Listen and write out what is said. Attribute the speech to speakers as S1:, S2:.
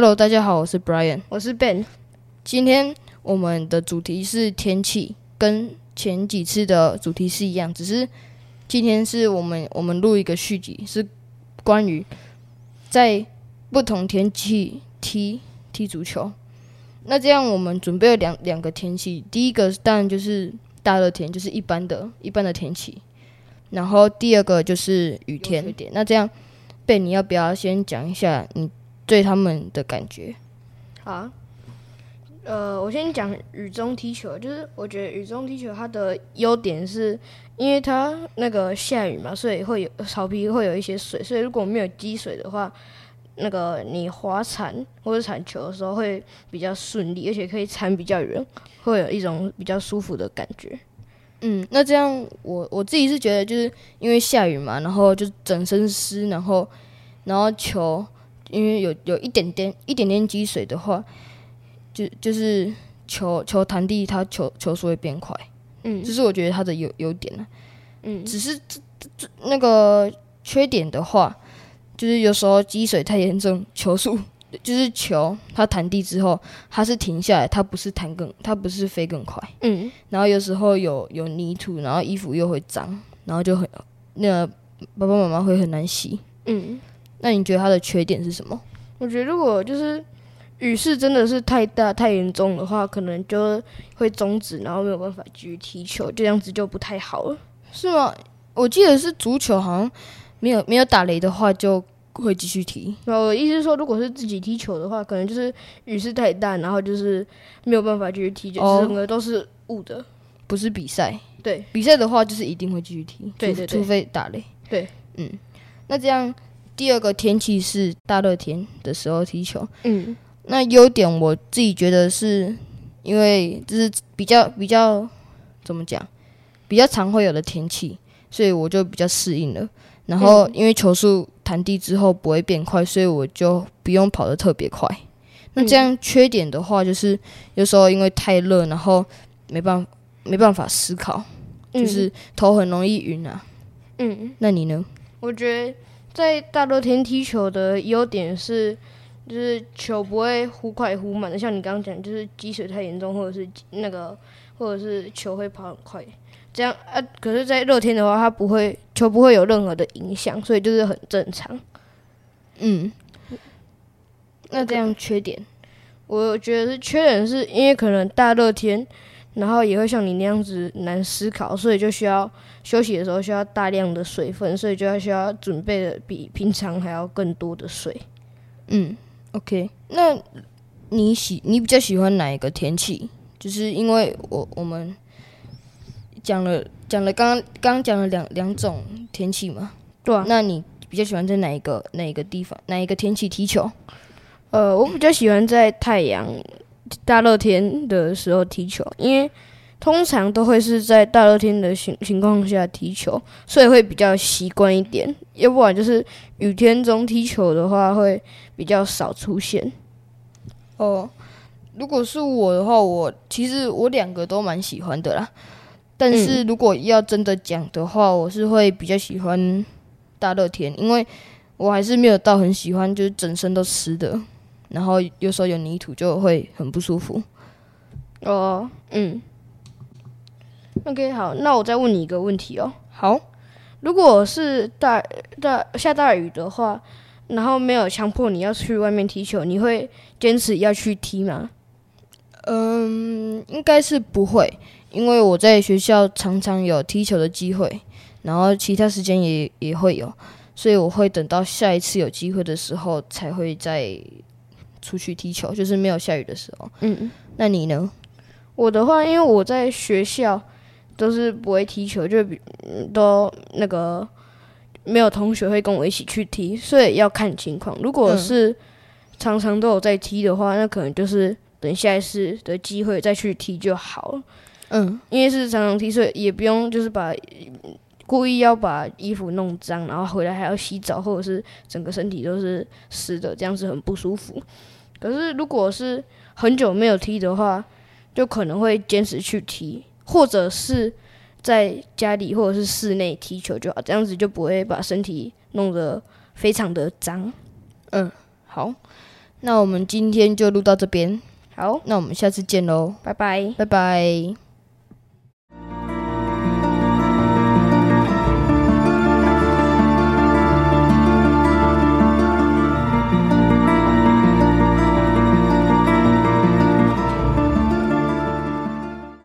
S1: Hello，大家好，我是 Brian，
S2: 我是 Ben。
S1: 今天我们的主题是天气，跟前几次的主题是一样，只是今天是我们我们录一个续集，是关于在不同天气踢踢足球。那这样我们准备了两两个天气，第一个当然就是大热天，就是一般的一般的天气，然后第二个就是雨天。那这样，Ben，，你要不要先讲一下你对他们的感觉？
S2: 好，呃，我先讲雨中踢球，就是我觉得雨中踢球它的优点是，因为它那个下雨嘛，所以会有草皮会有一些水，所以如果没有积水的话，那个你滑铲或者铲球的时候会比较顺利，而且可以铲比较远，会有一种比较舒服的感觉。
S1: 嗯，那这样我我自己是觉得，就是因为下雨嘛，然后就整身湿，然后然后球因为有有一点点一点点积水的话，就就是球球弹地，它球球速会变快。
S2: 嗯，
S1: 这是我觉得它的优优点了。
S2: 嗯，
S1: 只是这这那个缺点的话，就是有时候积水太严重，球速 就是球它弹地之后，它是停下来，它不是弹更，它不是飞更快。
S2: 嗯，
S1: 然后有时候有有泥土，然后衣服又会脏，然后就很那个爸爸妈妈会很难洗。
S2: 嗯，
S1: 那你觉得它的缺点是什么？
S2: 我觉得如果就是雨势真的是太大太严重的话，可能就会终止，然后没有办法继续踢球，这样子就不太好了。
S1: 是吗？我记得是足球，好像没有没有打雷的话就会继续踢。
S2: 然后我意思是说，如果是自己踢球的话，可能就是雨势太大，然后就是没有办法继续踢，就
S1: 哦
S2: 整个都是雾的。
S1: 不是比赛，
S2: 对
S1: 比赛的话就是一定会继续踢，
S2: 对对对
S1: 除非打雷。
S2: 对，
S1: 嗯，那这样第二个天气是大热天的时候踢球。
S2: 嗯
S1: 那优点我自己觉得是，因为就是比较比较怎么讲，比较常会有的天气，所以我就比较适应了。然后因为球速弹地之后不会变快，所以我就不用跑得特别快。那这样缺点的话，就是有时候因为太热，然后没办法没办法思考，就是头很容易晕啊。
S2: 嗯，
S1: 那你呢？
S2: 我觉得在大热天踢球的优点是，就是球不会忽快忽慢的，像你刚刚讲，就是积水太严重，或者是那个，或者是球会跑很快。这样啊，可是，在热天的话，它不会球不会有任何的影响，所以就是很正常。
S1: 嗯，那这样缺点，
S2: 我觉得是缺点是因为可能大热天，然后也会像你那样子难思考，所以就需要休息的时候需要大量的水分，所以就要需要准备的比平常还要更多的水。
S1: 嗯，OK，那你喜你比较喜欢哪一个天气？就是因为我我们讲了讲了刚刚刚刚讲了两两种天气嘛，
S2: 对啊，
S1: 那你比较喜欢在哪一个哪一个地方哪一个天气踢球？
S2: 呃，我比较喜欢在太阳大热天的时候踢球，因为通常都会是在大热天的情情况下踢球，所以会比较习惯一点。要不然就是雨天中踢球的话，会比较少出现。
S1: 哦，如果是我的话，我其实我两个都蛮喜欢的啦。但是如果要真的讲的话，我是会比较喜欢大热天，因为我还是没有到很喜欢，就是整身都湿的，然后有时候有泥土就会很不舒服。
S2: 哦，嗯，OK，好，那我再问你一个问题哦。
S1: 好，
S2: 如果是大大下大雨的话，然后没有强迫你要去外面踢球，你会坚持要去踢吗？
S1: 嗯，应该是不会，因为我在学校常常有踢球的机会，然后其他时间也也会有，所以我会等到下一次有机会的时候才会再出去踢球，就是没有下雨的时候。
S2: 嗯，
S1: 那你呢？
S2: 我的话，因为我在学校都是不会踢球，就比嗯都那个没有同学会跟我一起去踢，所以要看情况。如果
S1: 嗯
S2: 是常常都有在踢的话，那可能就是等下一次的机会再去踢就好了。
S1: 嗯
S2: 因为是常常踢，所以也不用就是把故意要把衣服弄脏，然后回来还要洗澡，或者是整个身体都是湿的，这样子很不舒服。可是如果是很久没有踢的话，就可能会坚持去踢，或者是在家里或者是室内踢球就好，这样子就不会把身体弄得非常的脏。
S1: 嗯，好。那我们今天就录到这边，
S2: 好，
S1: 那我们下次见喽，
S2: 拜拜。
S1: 拜拜。